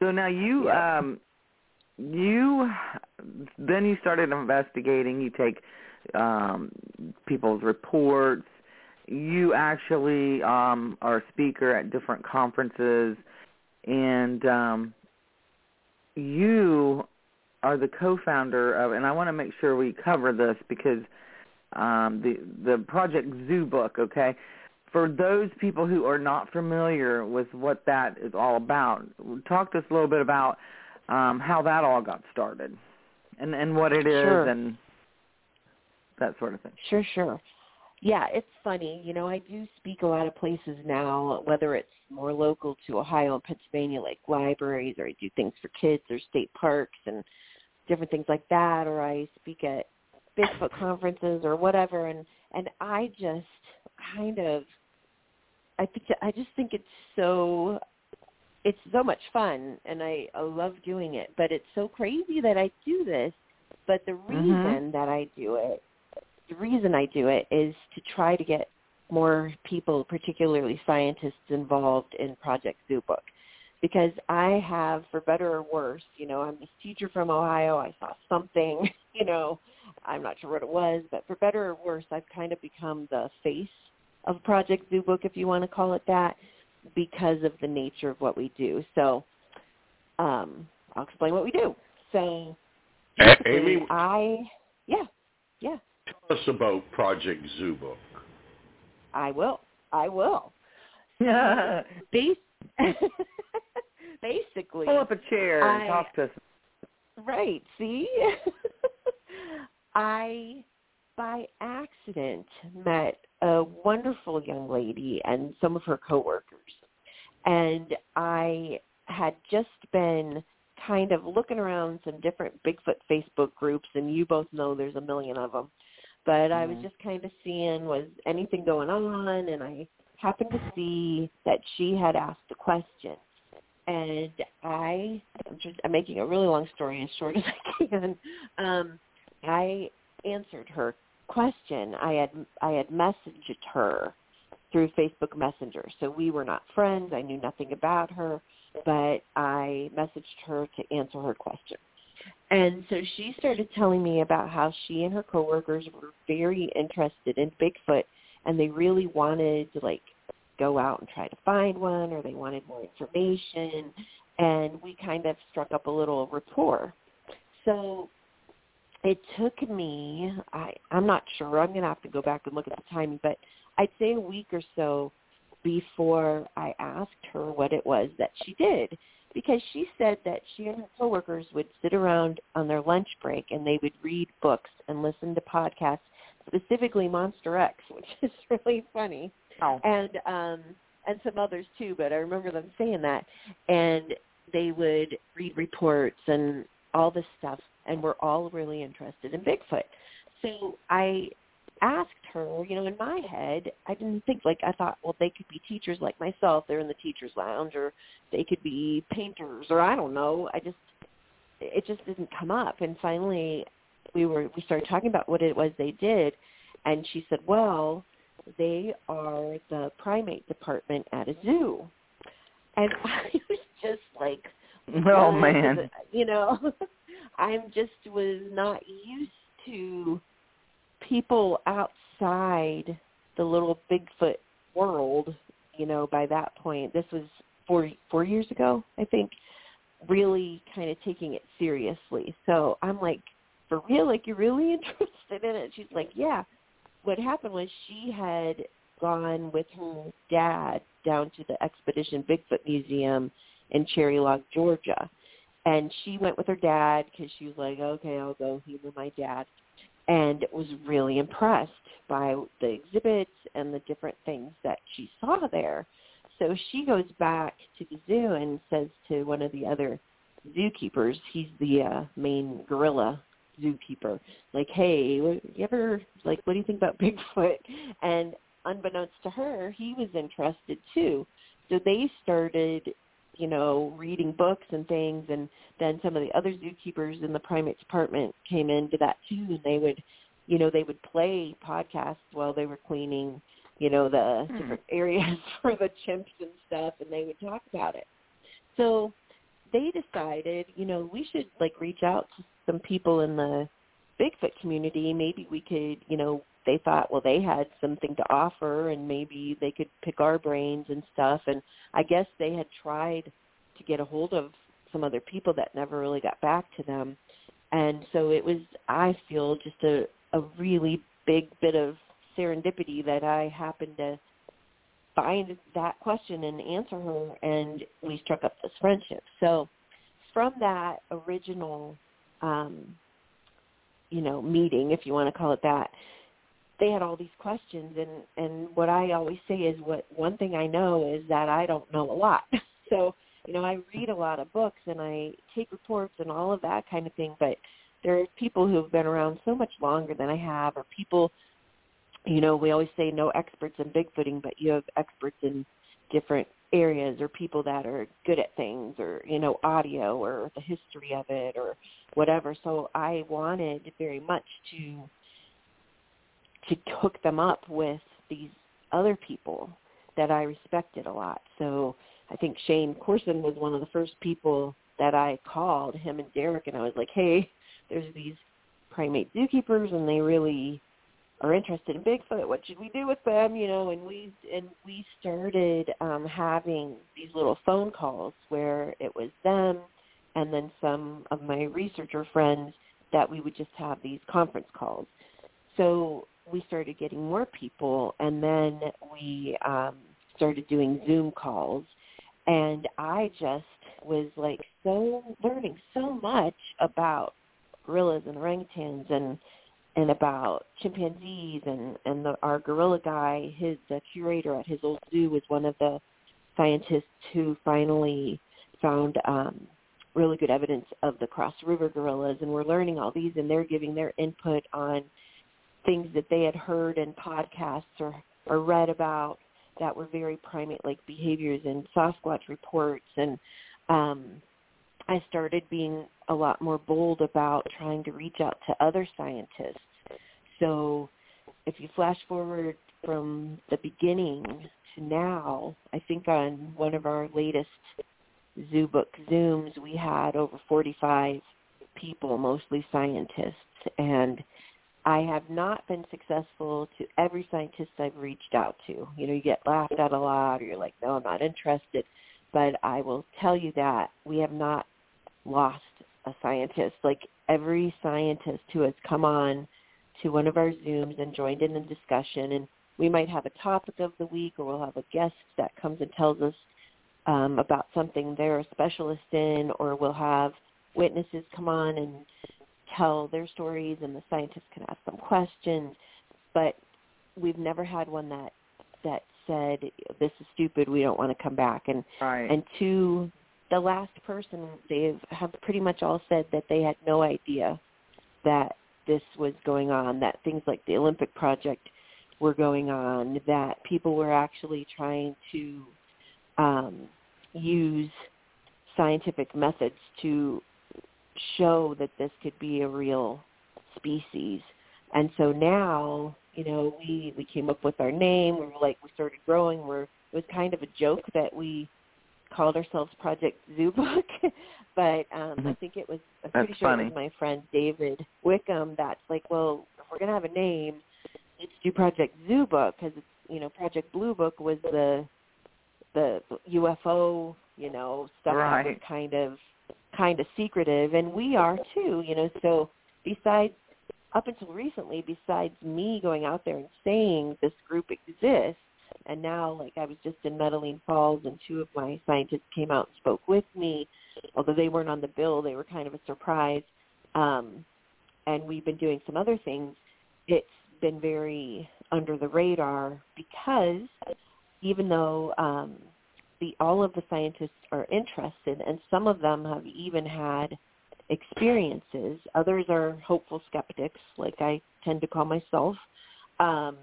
So now you Yeah. um you then you started investigating, you take um people's reports. You actually um are a speaker at different conferences and um you are the co-founder of and I want to make sure we cover this because um the the project Zoobook, okay? for those people who are not familiar with what that is all about, talk to us a little bit about um, how that all got started, and and what it is, Sure. and that sort of thing. Sure, sure. Yeah, it's funny. You know, I do speak a lot of places now, whether it's more local to Ohio and Pennsylvania, like libraries, or I do things for kids or state parks and different things like that, or I speak at Bigfoot conferences or whatever, and and I just kind of, I think I just think it's so, it's so much fun, and I, I love doing it, but it's so crazy that I do this. But the mm-hmm. reason that I do it the reason I do it is to try to get more people, particularly scientists, involved in Project Zoobook. Because I have, for better or worse, you know, I'm this teacher from Ohio. I saw something, you know, I'm not sure what it was, but for better or worse, I've kind of become the face of Project Zoobook, if you want to call it that, because of the nature of what we do. So um, I'll explain what we do. So Amy, I, yeah, yeah. tell us about Project Zoobook. I will. I will. Yeah. Bas- basically, Pull up a chair and I- talk to us. right. See, I by accident met a wonderful young lady and some of her coworkers, and I had just been kind of looking around some different Bigfoot Facebook groups, and you both know there's a million of them. But I was Mhm. just kind of seeing was anything going on, and I happened to see that she had asked a question, and I I'm, just, I'm making a really long story as short as I can. Um, I answered her question. I had I had messaged her through Facebook Messenger, so we were not friends. I knew nothing about her, but I messaged her to answer her question. And so she started telling me about how she and her coworkers were very interested in Bigfoot and they really wanted like go out and try to find one or they wanted more information and we kind of struck up a little rapport. So it took me I I'm not sure. I'm going to have to go back and look at the timing, but I'd say a week or so before I asked her what it was that she did because she said that she and her coworkers would sit around on their lunch break and they would read books and listen to podcasts, specifically Monster X, which is really funny, Oh. and um, and some others too. But I remember them saying that, and they would read reports and all this stuff, and we're all really interested in Bigfoot. So I asked her, you know, in my head, I didn't think like I thought, well, they could be teachers like myself. They're in the teachers' lounge, or they could be painters, or I don't know. I just it just didn't come up. And finally, we were we started talking about what it was they did, and she said, well, they are the primate department at a zoo. And I was just like, Oh man. you know, I'm just was not used to people outside the little Bigfoot world, you know, by that point. This was four four years ago, I think, really kind of taking it seriously. So I'm like, for real, like you're really interested in it? She's like, Yeah. What happened was she had gone with her dad down to the Expedition Bigfoot Museum in Cherry Log, Georgia. And she went with her dad because she was like, okay, I'll go humor my dad and was really impressed by the exhibits and the different things that she saw there. So she goes back to the zoo and says to one of the other zookeepers, he's the uh, main gorilla zookeeper, like, hey, you ever, like, what do you think about Bigfoot? And unbeknownst to her, he was interested too. So they started, you know, reading books and things, and then some of the other zookeepers in the primate department came into that too, and they would, you know, they would play podcasts while they were cleaning, you know, the Hmm. different areas for the chimps and stuff, and they would talk about it. So they decided, you know, we should like reach out to some people in the Bigfoot community. Maybe we could, you know, they thought, well, they had something to offer, and maybe they could pick our brains and stuff. And I guess they had tried to get a hold of some other people that never really got back to them. And so it was, I feel, just a, a really big bit of serendipity that I happened to find that question and answer her, and we struck up this friendship. So from that original um you know meeting if you want to call it that they had all these questions and and what I always say is what one thing I know is that I don't know a lot. so, you know, I read a lot of books and I take reports and all of that kind of thing, but there are people who have been around so much longer than I have or people you know, we always say no experts in bigfooting, but you have experts in different areas or people that are good at things or you know audio or the history of it or whatever so i wanted very much to to hook them up with these other people that I respected a lot. So I think Shane Corson was one of the first people that I called, him and Derek, and I was like, hey, there's these primate zookeepers, and they really are interested in Bigfoot. What should we do with them? You know, and we and we started um, having these little phone calls where it was them and then some of my researcher friends that we would just have these conference calls. So we started getting more people, and then we um, started doing Zoom calls. And I just was like so learning so much about gorillas and orangutans and and about chimpanzees and and the, our gorilla guy, his the curator at his old zoo was one of the scientists who finally found um, really good evidence of the cross river gorillas, and we're learning all these, and they're giving their input on things that they had heard in podcasts or, or read about that were very primate-like behaviors in Sasquatch reports. And um, I started being a lot more bold about trying to reach out to other scientists. So if you flash forward from the beginning to now, I think on one of our latest Zoobook Zooms, we had over 45 people, mostly scientists, and I have not been successful to every scientist I've reached out to. You know, you get laughed at a lot or you're like, no, I'm not interested. But I will tell you that we have not lost a scientist. Like every scientist who has come on to one of our Zooms and joined in the discussion and we might have a topic of the week or we'll have a guest that comes and tells us um, about something they're a specialist in or we'll have witnesses come on and tell their stories and the scientists can ask them questions, but we've never had one that that said this is stupid, we don't want to come back. And right. and to the last person, they have pretty much all said that they had no idea that this was going on, that things like the Olympic project were going on, that people were actually trying to um, use scientific methods to show that this could be a real species. And so now, you know, we we came up with our name. We were like, we started growing. We're it was kind of a joke that we called ourselves Project Zoobook, but um, mm-hmm. I think it was I'm That's pretty sure funny. it was my friend David Wickham that's like, well, if we're gonna have a name, let's do Project Zoobook because it's you know Project Blue Book was the the UFO you know stuff right. that was kind of kind of secretive, and we are too. You know, so besides up until recently, besides me going out there and saying this group exists, and now like I was just in Medellin Falls, and two of my scientists came out and spoke with me, although they weren't on the bill, they were kind of a surprise. Um, and we've been doing some other things. It's been very under the radar because even though um, the all of the scientists are interested, and some of them have even had experiences. Others are hopeful skeptics, like I tend to call myself. Um,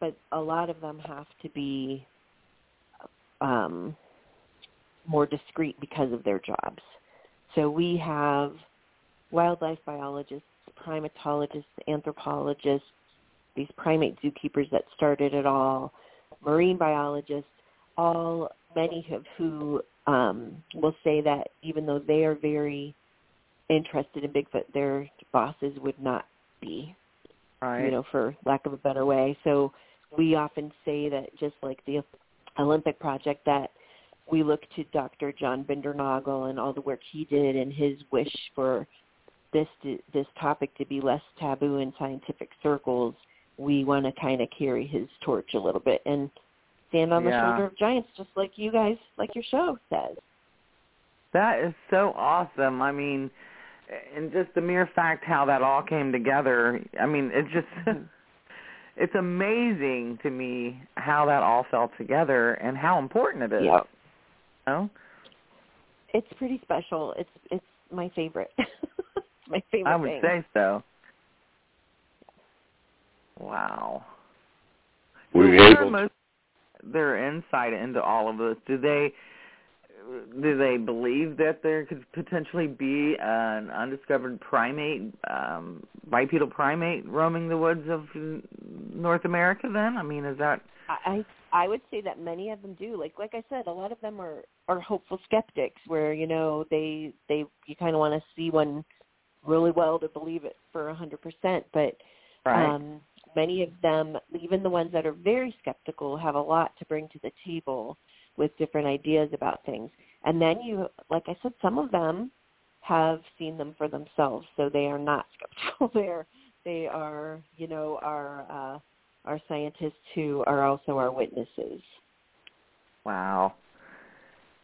but a lot of them have to be um, more discreet because of their jobs. So we have wildlife biologists, primatologists, anthropologists, these primate zookeepers that started it all, marine biologists, all many of who um, will say that even though they are very interested in Bigfoot, their bosses would not be, right. you know, for lack of a better way. So we often say that just like the Olympic project, that we look to Dr. John Bindernagel and all the work he did and his wish for this to, this topic to be less taboo in scientific circles. We want to kind of carry his torch a little bit and stand on the Yeah. shoulder of giants, just like you guys, like your show says. That is so awesome. I mean, and just the mere fact how that all came together. I mean, it just mm-hmm. It's amazing to me how that all fell together and how important it is. Yeah. You know? It's pretty special. It's it's my favorite. it's my favorite I would thing. say so. Wow. We so were what are able most their insight into all of this? Do they do they believe that there could potentially be an undiscovered primate, um, bipedal primate, roaming the woods of North America? Then, I mean, is that I I would say that many of them do. Like like I said, a lot of them are are hopeful skeptics, where you know they they you kind of want to see one really well to believe it for a hundred percent. But right? um, many of them, even the ones that are very skeptical, have a lot to bring to the table with different ideas about things. And then you, like I said, some of them have seen them for themselves, so they are not skeptical. They're they are, you know, our uh, our scientists who are also our witnesses. wow.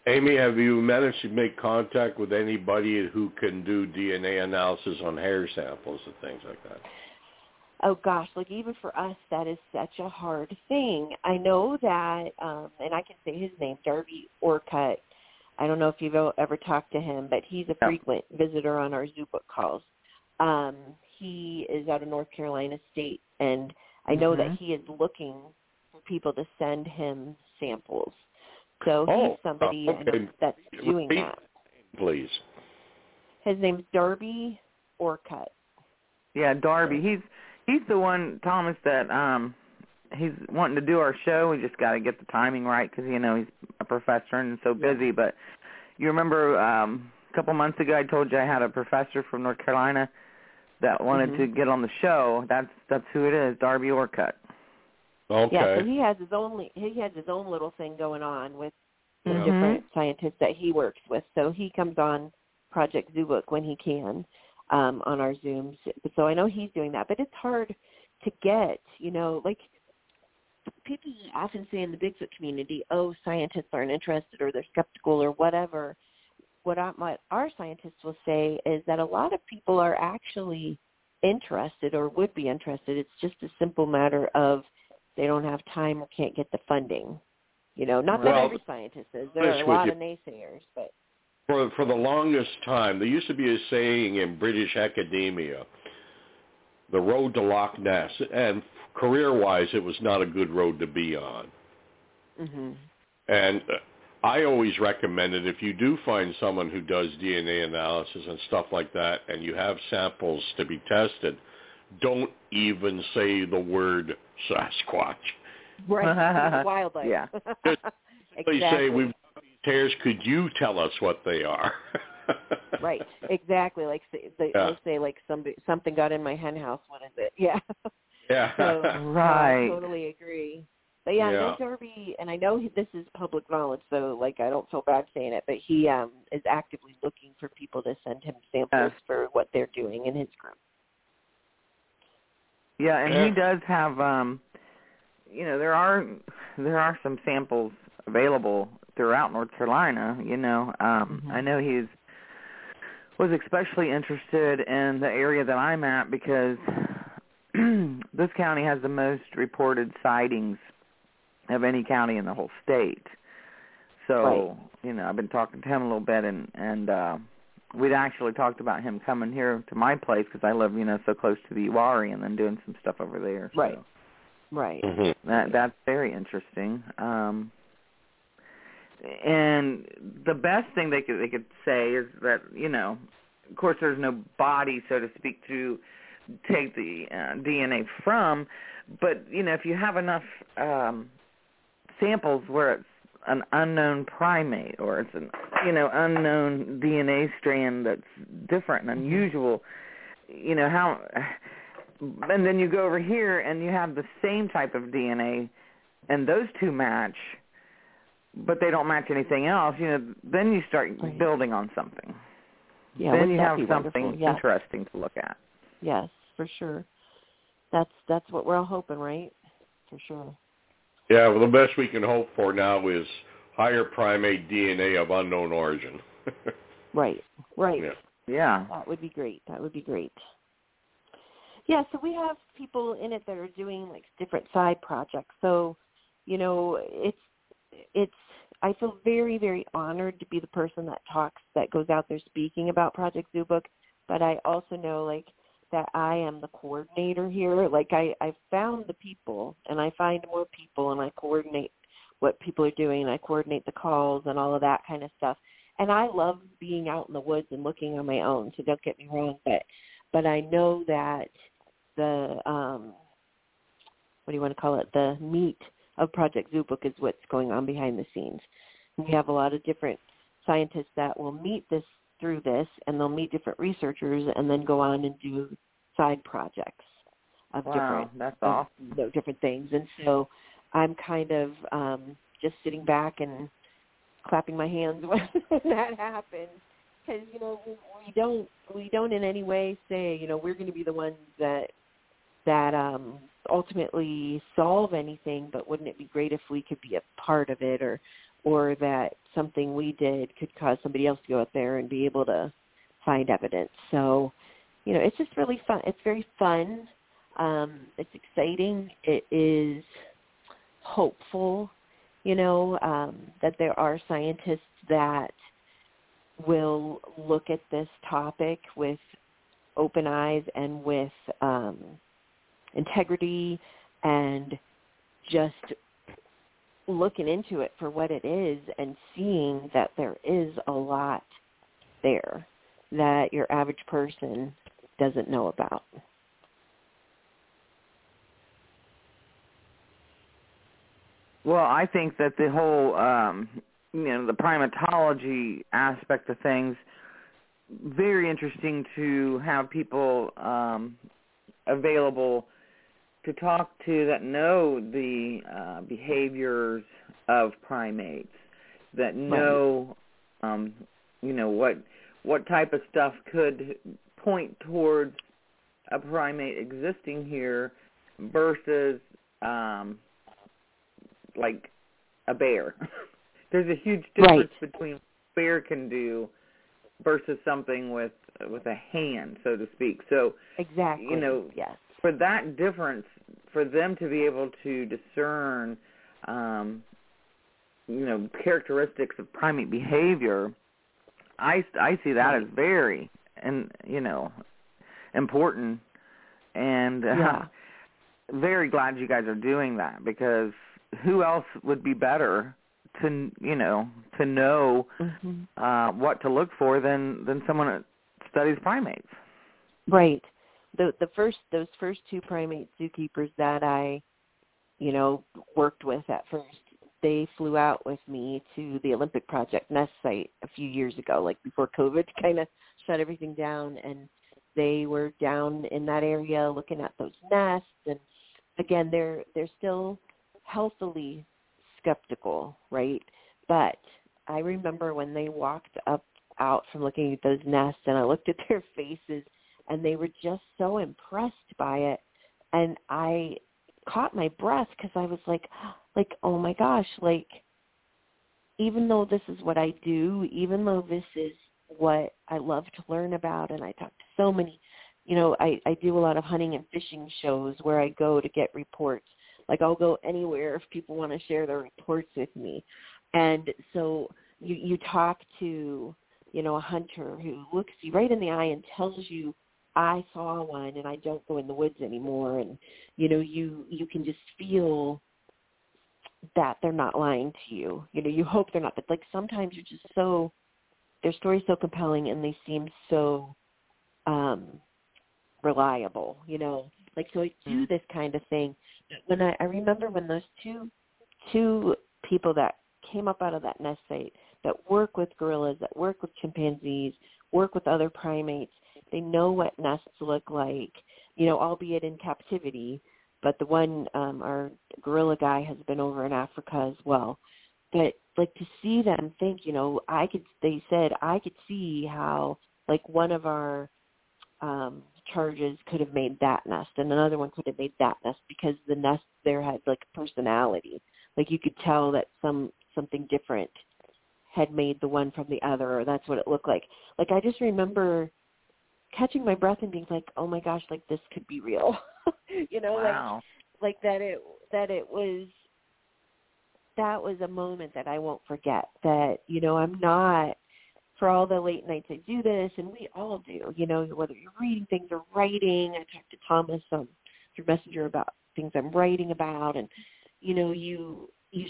Amy, have you managed to make contact with anybody who can do DNA analysis on hair samples and things like that? Oh gosh, like even for us, that is such a hard thing. I know that, um, and I can say his name, Darby Orcutt. I don't know if you've ever talked to him, but he's a No. frequent visitor on our Zoobook calls. Um, he is out of North Carolina State, and I know that Mhm. he is looking for people to send him samples. So Oh, he's somebody uh, okay. that's doing Repeat. that. Please. His name's Darby Orcutt. Yeah, Darby. He's he's the one, Thomas, that um he's wanting to do our show. We just got to get the timing right because you know he's a professor and so busy. But you remember um a couple months ago I told you I had a professor from North Carolina that wanted Mhm. to get on the show. That's that's who it is, Darby Orcutt. Okay. Yeah, so he has his own he has his own little thing going on with the Mhm. different scientists that he works with. So he comes on Project Zoobook when he can um, on our Zooms. So I know he's doing that, but it's hard to get. You know, like people often say in the Bigfoot community, "Oh, scientists aren't interested, or they're skeptical, or whatever." What, I, what our scientists will say is that a lot of people are actually interested or would be interested. It's just a simple matter of they don't have time or can't get the funding. You know, not that every scientist is. There are a lot you. of naysayers, but For for the longest time, there used to be a saying in British academia, the road to Loch Ness, and career-wise, it was not a good road to be on. hmm And uh, I always recommend it if you do find someone who does DNA analysis and stuff like that, and you have samples to be tested, don't even say the word Sasquatch. right, wildlife. Yeah. Just exactly. They say we've got these hairs. Could you tell us what they are? right, exactly. Like say, they, Yeah. they say, like somebody something got in my hen house. What is it? Yeah. Yeah. So Right. I totally agree. But yeah, Yeah. no Darby, and I know he, this is public knowledge, so like I don't feel bad saying it, but he um is actively looking for people to send him samples Yes. for what they're doing in his group. Yeah, and Yeah. he does have um you know, there are there are some samples available throughout North Carolina, you know. Um Mhm. I know he's was especially interested in the area that I'm at because this county has the most reported sightings of any county in the whole state. So, you know, I've been talking to him a little bit and and uh we'd actually talked about him coming here to my place because I live, you know, so close to the Uwharrie and then doing some stuff over there. So Right. Right. Mhm. that that's very interesting. Um and the best thing they could they could say is that, you know, of course there's no body so to speak to take the uh, DNA from, but you know, if you have enough um samples where it's an unknown primate or it's an you know unknown DNA strand that's different and unusual you know how and then you go over here and you have the same type of DNA and those two match but they don't match anything else you know then you start Right. building on something Yeah. then wouldn't you have something wonderful? Yes. interesting to look at Yes, for sure. That's that's what we're all hoping, right? For sure. Yeah, well, the best we can hope for now is higher primate DNA of unknown origin. Right. Right. Yeah. Yeah. That would be great. That would be great. Yeah, so we have people in it that are doing like different side projects. So, you know, it's it's I feel very very honored to be the person that talks that goes out there speaking about Project Zoobook, but I also know like that I am the coordinator here. Like I I found the people and I find more people and I coordinate what people are doing and I coordinate the calls and all of that kind of stuff. And I love being out in the woods and looking on my own, so don't get me wrong, but but I know that the um what do you want to call it? The meat of Project Zoobook is what's going on behind the scenes. We have a lot of different scientists that will meet this through this and they'll meet different researchers and then go on and do side projects of Wow, different that's of, awesome. you know, different things. And so I'm kind of um just sitting back and clapping my hands when, when that happens because you know we, we don't we don't in any way say you know we're going to be the ones that that um ultimately solve anything but wouldn't it be great if we could be a part of it or or that something we did could cause somebody else to go out there and be able to find evidence? So you know it's just really fun. It's very fun. Um it's exciting. It is hopeful you know um that there are scientists that will look at this topic with open eyes and with um integrity and just looking into it for what it is and seeing that there is a lot there that your average person doesn't know about. Well, I think that the whole, um, you know, the primatology aspect of things, very interesting to have people um, available to talk to that know the uh, behaviors of primates, that know, um, you know, what what type of stuff could point towards a primate existing here versus um, like a bear. There's a huge difference between what a bear can do versus something with with a hand, so to speak. So Exactly. You know, yes. For that difference, for them to be able to discern, um, you know, characteristics of primate behavior, I I see that as very and you know important, and uh, Yeah. very glad you guys are doing that because who else would be better to you know to know hmm uh, what to look for than than someone that studies primates. Right. The the first those first two primate zookeepers that I, you know, worked with at first, they flew out with me to the Olympic Project nest site a few years ago, like before COVID kind of shut everything down and they were down in that area looking at those nests and again they're they're still healthily skeptical, right? But I remember when they walked up out from looking at those nests and I looked at their faces and they were just so impressed by it. And I caught my breath cuz I was like like oh my gosh like even though this is what I do even though this is what I love to learn about and I talk to so many you know I I do a lot of hunting and fishing shows where I go to get reports. Like I'll go anywhere if people want to share their reports with me. And so you you talk to you know a hunter who looks you right in the eye and tells you I saw one and I don't go in the woods anymore and you know you you can just feel that they're not lying to you. You know, you hope they're not, but like sometimes you're just so their story's so compelling and they seem so um reliable, you know. Like so I do this kind of thing. When I, I remember when those two two people that came up out of that nest site that work with gorillas, that work with chimpanzees, work with other primates, they know what nests look like, you know, albeit in captivity. But the one, um, our gorilla guy has been over in Africa as well. But like to see them think, you know, I could. They said I could see how like one of our um charges could have made that nest and another one could have made that nest because the nest there had like personality. Like you could tell that some something different had made the one from the other or that's what it looked like. Like I just remember catching my breath and being like, "Oh my gosh, like this could be real." you know, wow. like like that it that it was that was a moment that I won't forget that, you know, I'm not for all the late nights I do this and we all do, you know, whether you're reading things or writing. I talked to Thomas um through Messenger about things I'm writing about and you know, you you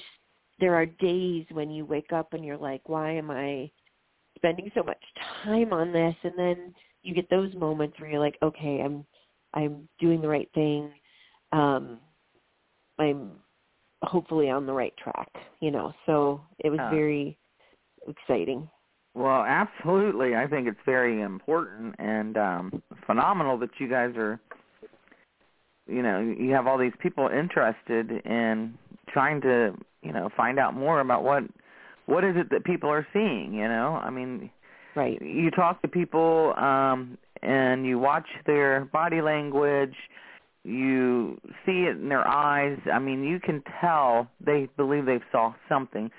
there are days when you wake up and you're like, why am I spending so much time on this? And then you get those moments where you're like, okay, I'm I'm doing the right thing. Um, I'm hopefully on the right track, you know. So it was uh, very exciting. Well, absolutely. I think it's very important and um phenomenal that you guys are you know, you have all these people interested in trying to, you know, find out more about what what is it that people are seeing, you know? I mean, right. You talk to people um and you watch their body language, you see it in their eyes. I mean, you can tell they believe they saw something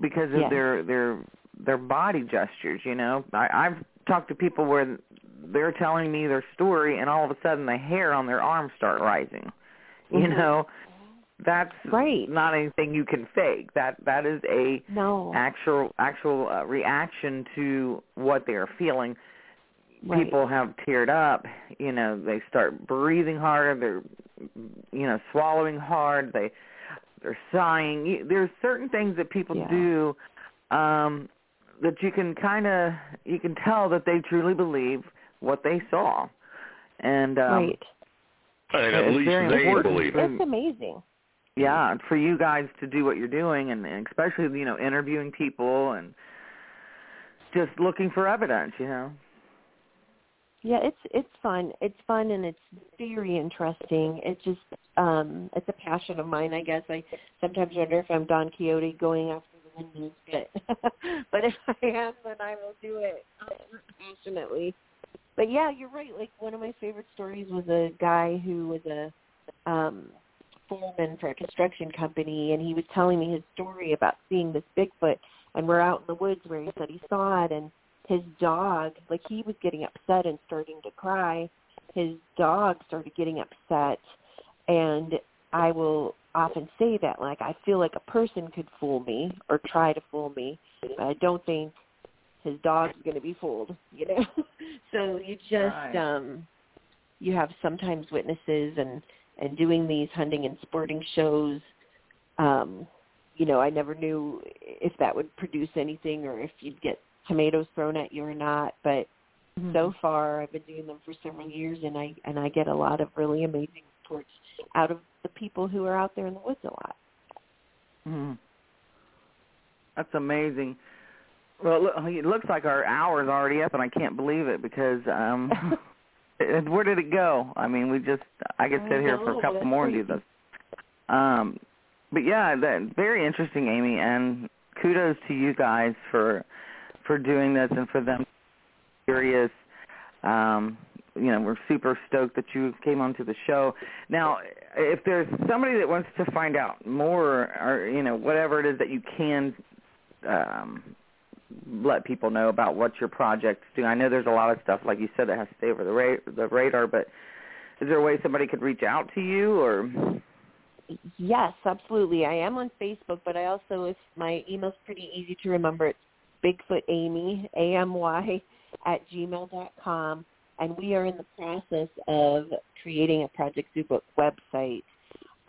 because of their their their body gestures, you know. I I've talked to people where they're telling me their story and all of a sudden the hair on their arms start rising. Mm-hmm. You know, that's right. not anything you can fake. That that is a no. actual actual uh, reaction to what they are feeling. Right. People have teared up, you know, they start breathing harder, they're you know, swallowing hard, they they're sighing. There's certain things that people yeah. do um that you can kind of you can tell that they truly believe what they saw. And um right. And at least they important. believe it. It's amazing. Yeah, for you guys to do what you're doing and, and especially, you know, interviewing people and just looking for evidence, you know. Yeah, it's it's fun. It's fun and it's very interesting. It's just um it's a passion of mine, I guess. I sometimes wonder if I'm Don Quixote going after the windmills, but but if I am, then I will do it passionately. But yeah, you're right. Like one of my favorite stories was a guy who was a um foreman for a construction company and he was telling me his story about seeing this Bigfoot and we're out in the woods where he said he saw it and his dog, like he was getting upset and starting to cry. His dog started getting upset and I will often say that like I feel like a person could fool me or try to fool me, but I don't think his dog's going to be fooled, you know. so you just Right. um you have sometimes witnesses and and doing these hunting and sporting shows um you know, I never knew if that would produce anything or if you'd get tomatoes thrown at you or not, but Mm-hmm. so far I've been doing them for several years and I and I get a lot of really amazing reports out of the people who are out there in the woods a lot. hmm That's amazing. Well, it looks like our hour's already up, and I can't believe it because um, where did it go? I mean, we just I could sit here for a couple more and do this. Um, but yeah, that very interesting, Amy, and kudos to you guys for for doing this and for them curious. Um, you know, we're super stoked that you came onto the show. Now, if there's somebody that wants to find out more, or you know, whatever it is that you can um, let people know about what your projects doing? I know there's a lot of stuff, like you said, that has to stay over the, ra- the radar. But is there a way somebody could reach out to you, or? Yes, absolutely. I am on Facebook, but I also, if my email's pretty easy to remember, it's Bigfoot Amy, A-M-Y, at gmail dot com. And we are in the process of creating a Project Zoobook website.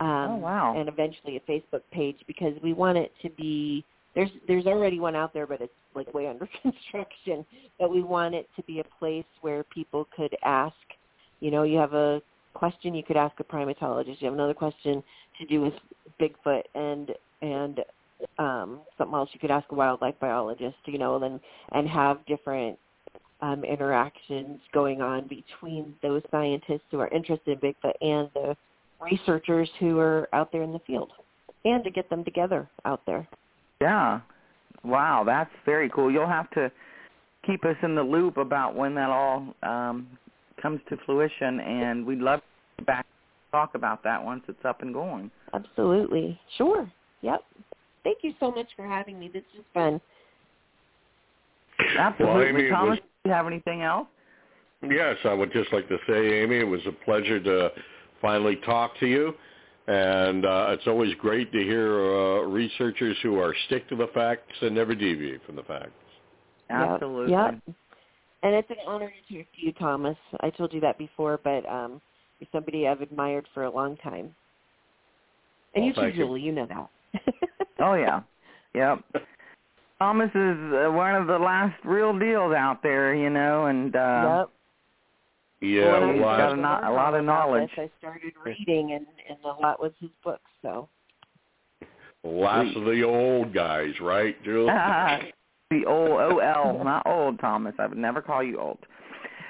Um, Oh, wow. And eventually a Facebook page because we want it to be, there's, there's already one out there, but it's like way under construction. But we want it to be a place where people could ask, you know, you have a question you could ask a primatologist. You have another question to do with Bigfoot and and um, something else you could ask a wildlife biologist, you know, and and have different um, interactions going on between those scientists who are interested in Bigfoot and the researchers who are out there in the field, and to get them together out there. Yeah. Wow, that's very cool. You'll have to keep us in the loop about when that all um, comes to fruition, and we'd love to back talk about that once it's up and going. Absolutely. Sure. Yep. Thank you so much for having me. This has been Absolutely. Well, Amy, Thomas, was, do you have anything else? Yes, I would just like to say, Amy, it was a pleasure to finally talk to you. And uh, it's always great to hear uh, researchers who are stick to the facts and never deviate from the facts. Absolutely. Yep. yep. And it's an honor to talk to you, Thomas. I told you that before, but um, you're somebody I've admired for a long time. And well, you too, you. Julie. You know that. oh yeah. Yep. Thomas is uh, one of the last real deals out there, you know, and uh yep. Yeah, well, well, got a, no- a lot of knowledge. This, I started reading, and and a lot was his books. So lots of the old guys, right, Julie? the old OL, not old Thomas. I would never call you old.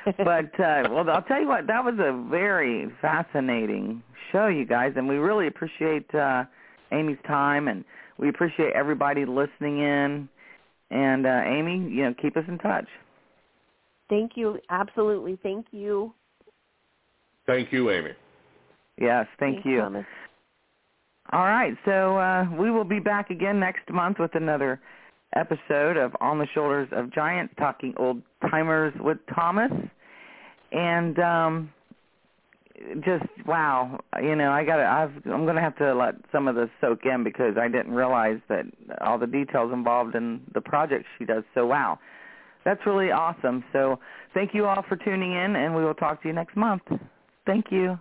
but uh well, I'll tell you what, that was a very fascinating show, you guys, and we really appreciate uh Amy's time, and we appreciate everybody listening in. And uh Amy, you know, keep us in touch. Thank you. Absolutely. Thank you. Thank you, Amy. Yes, thank Thanks, you. Thomas. All right, so uh, we will be back again next month with another episode of On the Shoulders of Giants, talking old timers with Thomas, and um, just wow, you know, I got to I've I'm going to have to let some of this soak in because I didn't realize that all the details involved in the project she does. So wow, that's really awesome. So thank you all for tuning in, and we will talk to you next month. Thank you.